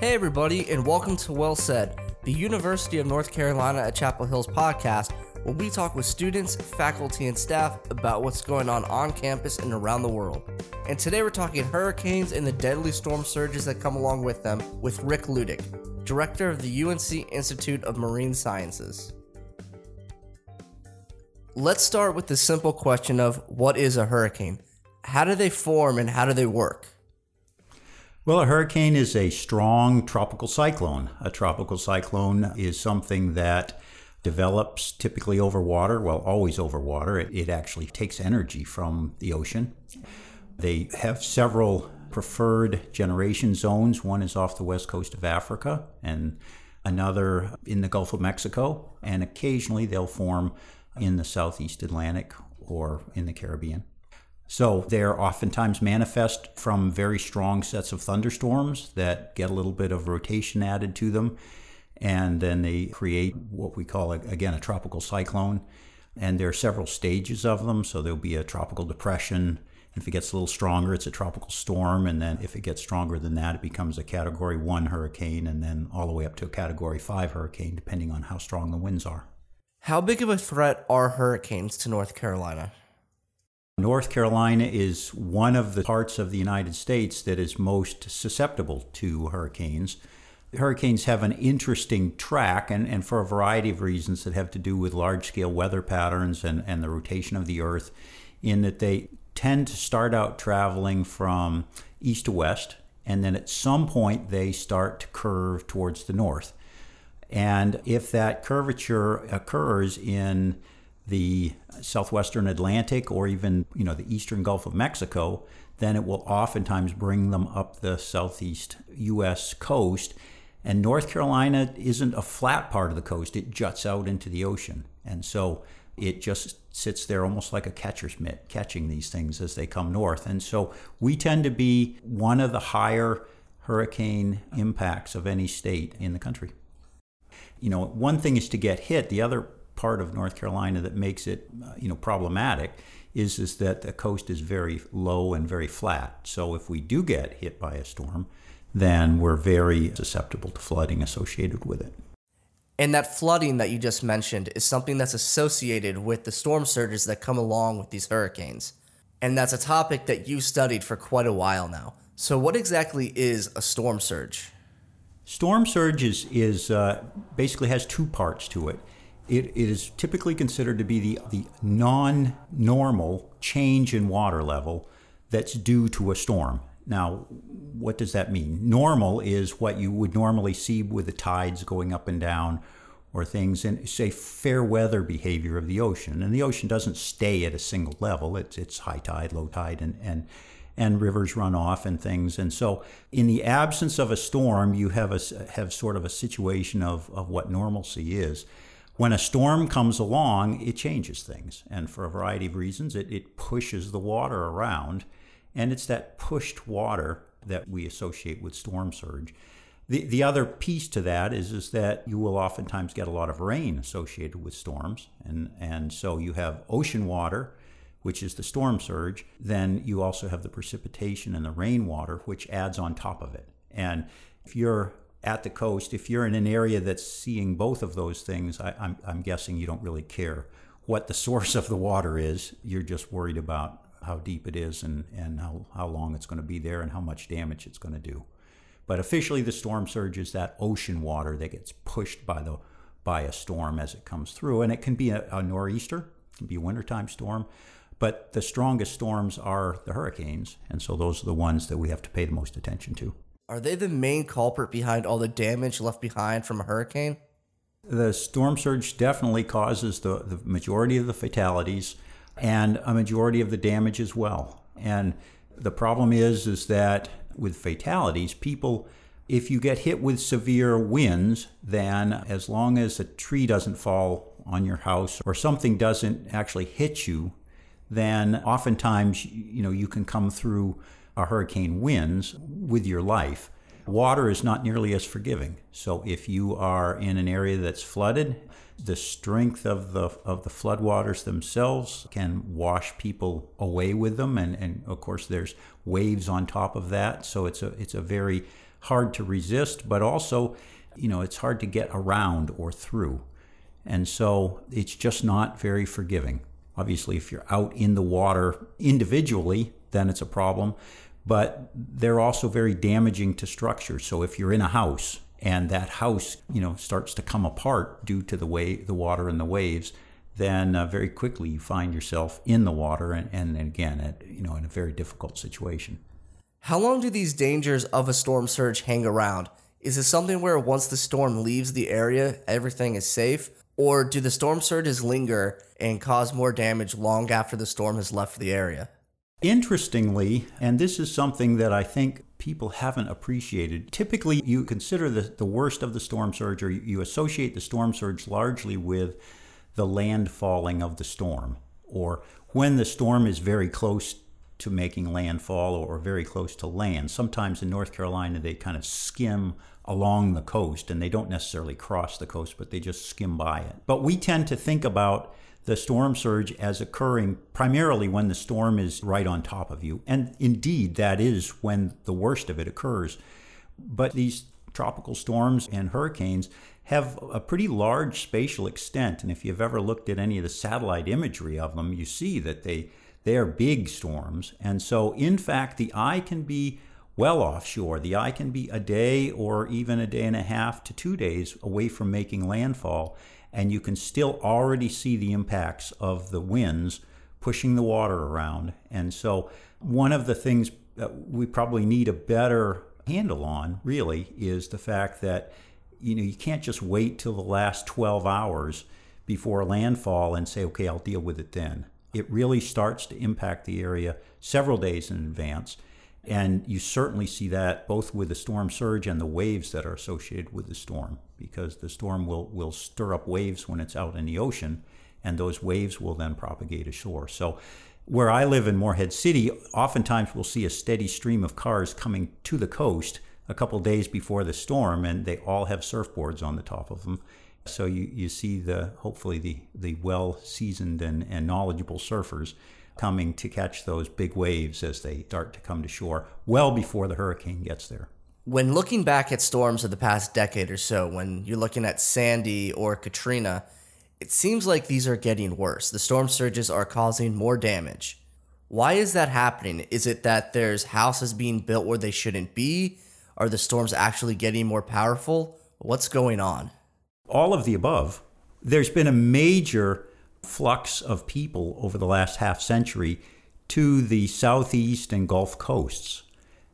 Hey, everybody, and welcome to Well Said, the University of North Carolina at Chapel Hill's podcast, where we talk with students, faculty, and staff about what's going on on campus and around the world. And today we're talking hurricanes and the deadly storm surges that come along with them with Rick Luettich, director of the UNC Institute of Marine Sciences. Let's start with the simple question of what is a hurricane? How do they form and how do they work? Well, a hurricane is a strong tropical cyclone. A tropical cyclone is something that develops typically over water, well, always over water. It, it, actually takes energy from the ocean. They have several preferred generation zones. One is off the west coast of Africa, and another in the Gulf of Mexico, and occasionally they'll form in the southeast Atlantic or in the Caribbean. So they're oftentimes manifest from very strong sets of thunderstorms that get a little bit of rotation added to them. And then they create what we call, again, a tropical cyclone. And there are several stages of them. So there'll be a tropical depression. If it gets a little stronger, it's a tropical storm. And then if it gets stronger than that, it becomes a category one hurricane and then all the way up to a category five hurricane, depending on how strong the winds are. How big of a threat are hurricanes to North Carolina? North Carolina is one of the parts of the United States that is most susceptible to hurricanes. Hurricanes have an interesting track, and, and for a variety of reasons that have to do with large scale weather patterns and, and the rotation of the earth, in that they tend to start out traveling from east to west, and then at some point they start to curve towards the north. And if that curvature occurs in the southwestern Atlantic or even you know the eastern Gulf of Mexico, then it will oftentimes bring them up the southeast U.S. coast. And North Carolina isn't a flat part of the coast; it juts out into the ocean, and so it just sits there almost like a catcher's mitt, catching these things as they come north. And so we tend to be one of the higher hurricane impacts of any state in the country. You know, one thing is to get hit; the other part of North Carolina that makes it, uh, you know, problematic is is that the coast is very low and very flat. So if we do get hit by a storm, then we're very susceptible to flooding associated with it. And that flooding that you just mentioned is something that's associated with the storm surges that come along with these hurricanes. And that's a topic that you studied for quite a while now. So, what exactly is a storm surge? Storm surge is, is uh, basically has two parts to it it is typically considered to be the, the non normal change in water level that's due to a storm. Now, what does that mean? Normal is what you would normally see with the tides going up and down or things in, say, fair weather behavior of the ocean. And the ocean doesn't stay at a single level, it's, it's high tide, low tide, and, and, and rivers run off and things. And so, in the absence of a storm, you have, a, have sort of a situation of, of what normalcy is. When a storm comes along, it changes things. And for a variety of reasons, it, it pushes the water around. And it's that pushed water that we associate with storm surge. The, the other piece to that is, is that you will oftentimes get a lot of rain associated with storms. And, and so you have ocean water, which is the storm surge. Then you also have the precipitation and the rainwater, which adds on top of it. And if you're at the coast, if you're in an area that's seeing both of those things, I, am I'm, I'm guessing you don't really care what the source of the water is. You're just worried about how deep it is and, and how, how long it's going to be there and how much damage it's going to do. But officially, the storm surge is that ocean water that gets pushed by the by a storm as it comes through, and it can be a, a nor'easter, it can be a wintertime storm. But the strongest storms are the hurricanes, and so those are the ones that we have to pay the most attention to. Are they the main culprit behind all the damage left behind from a hurricane? The storm surge definitely causes the, the majority of the fatalities and a majority of the damage as well. And the problem is is that with fatalities, people if you get hit with severe winds, then as long as a tree doesn't fall on your house or something doesn't actually hit you, then oftentimes you know you can come through a hurricane winds with your life. Water is not nearly as forgiving. So if you are in an area that's flooded, the strength of the of the floodwaters themselves can wash people away with them and, and of course there's waves on top of that. So it's a it's a very hard to resist, but also, you know, it's hard to get around or through. And so it's just not very forgiving. Obviously, if you're out in the water individually, then it's a problem. But they're also very damaging to structures. So if you're in a house and that house, you know, starts to come apart due to the way the water and the waves, then uh, very quickly you find yourself in the water and, and again, at, you know, in a very difficult situation. How long do these dangers of a storm surge hang around? Is it something where once the storm leaves the area, everything is safe? Or do the storm surges linger and cause more damage long after the storm has left the area? Interestingly, and this is something that I think people haven't appreciated, typically you consider the, the worst of the storm surge or you associate the storm surge largely with the landfalling of the storm or when the storm is very close to making landfall or very close to land. Sometimes in North Carolina, they kind of skim along the coast and they don't necessarily cross the coast, but they just skim by it. But we tend to think about the storm surge as occurring primarily when the storm is right on top of you. And indeed, that is when the worst of it occurs. But these tropical storms and hurricanes have a pretty large spatial extent. And if you've ever looked at any of the satellite imagery of them, you see that they, they are big storms. And so, in fact, the eye can be well offshore. The eye can be a day or even a day and a half to two days away from making landfall and you can still already see the impacts of the winds pushing the water around. And so, one of the things we probably need a better handle on really is the fact that you know you can't just wait till the last 12 hours before landfall and say okay I'll deal with it then it really starts to impact the area several days in advance and you certainly see that both with the storm surge and the waves that are associated with the storm, because the storm will, will stir up waves when it's out in the ocean, and those waves will then propagate ashore. So, where I live in Morehead City, oftentimes we'll see a steady stream of cars coming to the coast a couple days before the storm, and they all have surfboards on the top of them. So you, you see the hopefully the, the well seasoned and, and knowledgeable surfers coming to catch those big waves as they start to come to shore well before the hurricane gets there. When looking back at storms of the past decade or so, when you're looking at Sandy or Katrina, it seems like these are getting worse. The storm surges are causing more damage. Why is that happening? Is it that there's houses being built where they shouldn't be? Are the storms actually getting more powerful? What's going on? All of the above. There's been a major flux of people over the last half century to the southeast and Gulf coasts.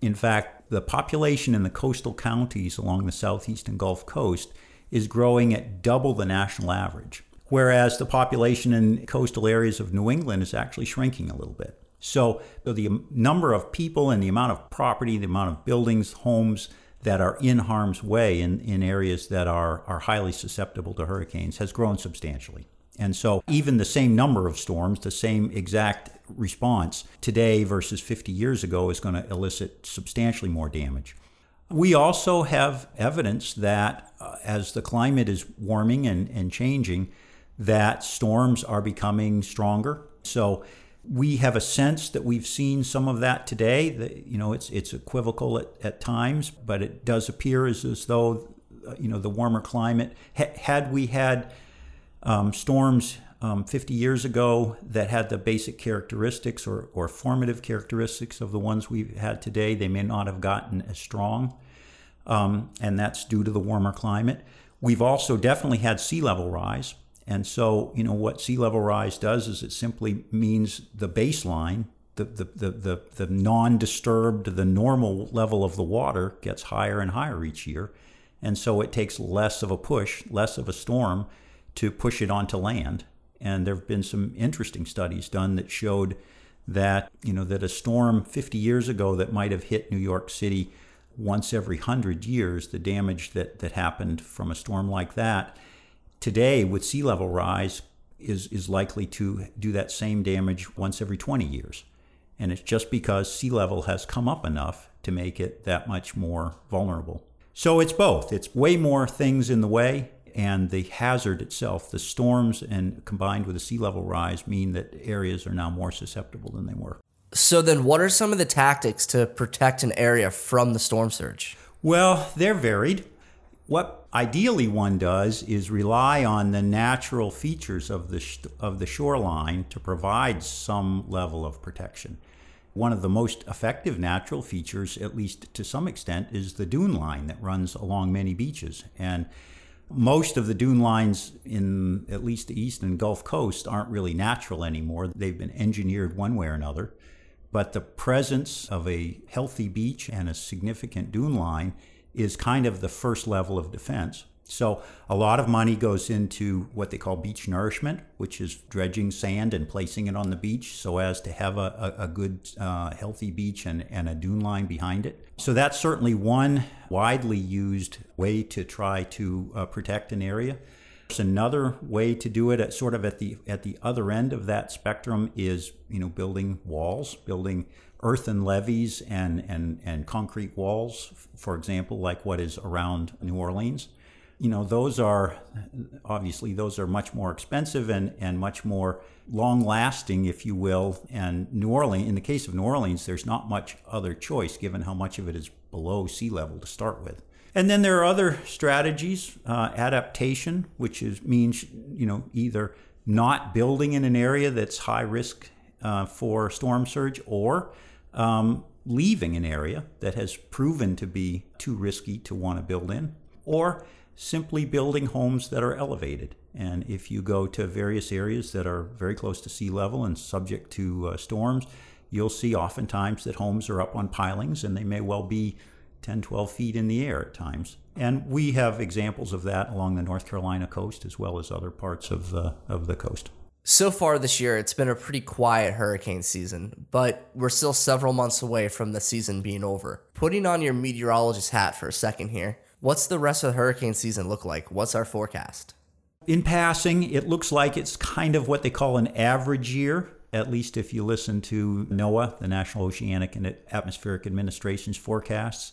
In fact, the population in the coastal counties along the southeast and Gulf Coast is growing at double the national average, whereas the population in coastal areas of New England is actually shrinking a little bit. So, the number of people and the amount of property, the amount of buildings, homes that are in harm's way in, in areas that are, are highly susceptible to hurricanes has grown substantially. And so, even the same number of storms, the same exact response today versus 50 years ago is going to elicit substantially more damage. We also have evidence that uh, as the climate is warming and, and changing, that storms are becoming stronger. So we have a sense that we've seen some of that today. That, you know, it's it's equivocal at, at times, but it does appear as, as though uh, you know the warmer climate. Ha- had we had um, storms um, 50 years ago that had the basic characteristics or, or formative characteristics of the ones we've had today. They may not have gotten as strong, um, and that's due to the warmer climate. We've also definitely had sea level rise. And so, you know, what sea level rise does is it simply means the baseline, the, the, the, the, the non disturbed, the normal level of the water gets higher and higher each year. And so it takes less of a push, less of a storm to push it onto land. And there have been some interesting studies done that showed that you know that a storm 50 years ago that might have hit New York City once every 100 years, the damage that, that happened from a storm like that, today with sea level rise is, is likely to do that same damage once every 20 years. And it's just because sea level has come up enough to make it that much more vulnerable. So it's both. It's way more things in the way, and the hazard itself, the storms and combined with the sea level rise, mean that areas are now more susceptible than they were. So then, what are some of the tactics to protect an area from the storm surge? Well, they're varied. What ideally one does is rely on the natural features of the, sh- of the shoreline to provide some level of protection. One of the most effective natural features, at least to some extent, is the dune line that runs along many beaches. And most of the dune lines in at least the east and Gulf Coast aren't really natural anymore. They've been engineered one way or another. But the presence of a healthy beach and a significant dune line is kind of the first level of defense. So a lot of money goes into what they call beach nourishment, which is dredging sand and placing it on the beach so as to have a, a, a good, uh, healthy beach and, and a dune line behind it. So that's certainly one widely used way to try to uh, protect an area. There's another way to do it at sort of at the at the other end of that spectrum is you know building walls, building earthen levees and, and, and concrete walls, for example, like what is around New Orleans. You know, those are obviously those are much more expensive and, and much more long lasting, if you will. And New Orleans, in the case of New Orleans, there's not much other choice given how much of it is below sea level to start with. And then there are other strategies, uh, adaptation, which is means you know either not building in an area that's high risk uh, for storm surge or um, leaving an area that has proven to be too risky to want to build in, or simply building homes that are elevated. And if you go to various areas that are very close to sea level and subject to uh, storms, you'll see oftentimes that homes are up on pilings and they may well be 10, 12 feet in the air at times. And we have examples of that along the North Carolina coast as well as other parts of the, of the coast. So far this year, it's been a pretty quiet hurricane season, but we're still several months away from the season being over. Putting on your meteorologist hat for a second here, what's the rest of the hurricane season look like? What's our forecast? In passing, it looks like it's kind of what they call an average year, at least if you listen to NOAA, the National Oceanic and Atmospheric Administration's forecasts.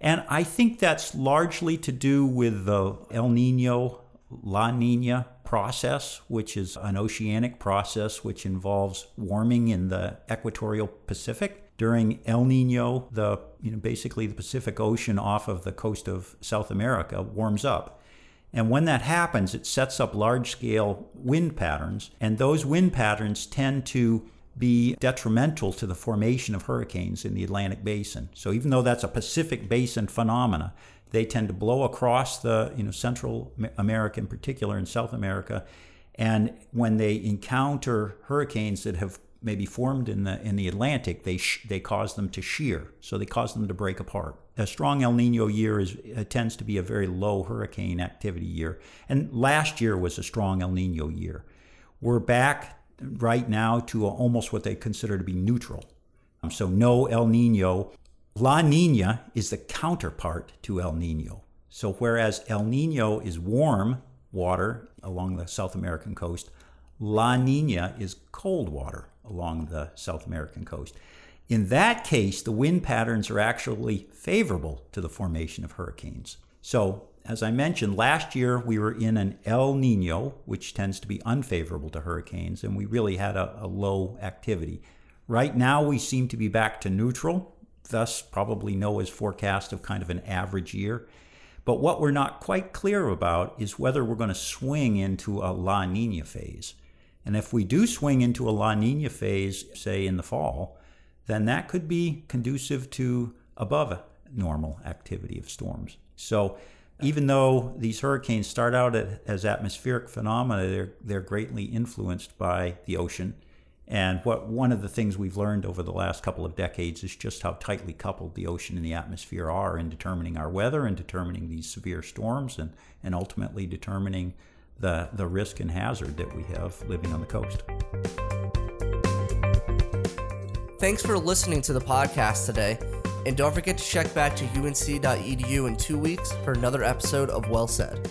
And I think that's largely to do with the El Nino La Nina process, which is an oceanic process which involves warming in the equatorial Pacific. During El Nino, the you know basically the Pacific Ocean off of the coast of South America warms up. And when that happens, it sets up large scale wind patterns, and those wind patterns tend to be detrimental to the formation of hurricanes in the Atlantic basin. So even though that's a Pacific basin phenomena, they tend to blow across the you know Central America in particular and South America, and when they encounter hurricanes that have maybe formed in the in the Atlantic, they sh- they cause them to shear, so they cause them to break apart. A strong El Nino year is uh, tends to be a very low hurricane activity year, and last year was a strong El Nino year. We're back right now to almost what they consider to be neutral. Um, so no El Nino La Nina is the counterpart to El Nino. So, whereas El Nino is warm water along the South American coast, La Nina is cold water along the South American coast. In that case, the wind patterns are actually favorable to the formation of hurricanes. So, as I mentioned, last year we were in an El Nino, which tends to be unfavorable to hurricanes, and we really had a, a low activity. Right now, we seem to be back to neutral, thus probably NOAA's forecast of kind of an average year. But what we're not quite clear about is whether we're going to swing into a La Nina phase. And if we do swing into a La Nina phase, say in the fall, then that could be conducive to above normal activity of storms. So even though these hurricanes start out as atmospheric phenomena, they're, they're greatly influenced by the ocean and what one of the things we've learned over the last couple of decades is just how tightly coupled the ocean and the atmosphere are in determining our weather and determining these severe storms and, and ultimately determining the, the risk and hazard that we have living on the coast. Thanks for listening to the podcast today. And don't forget to check back to unc.edu in two weeks for another episode of Well Said.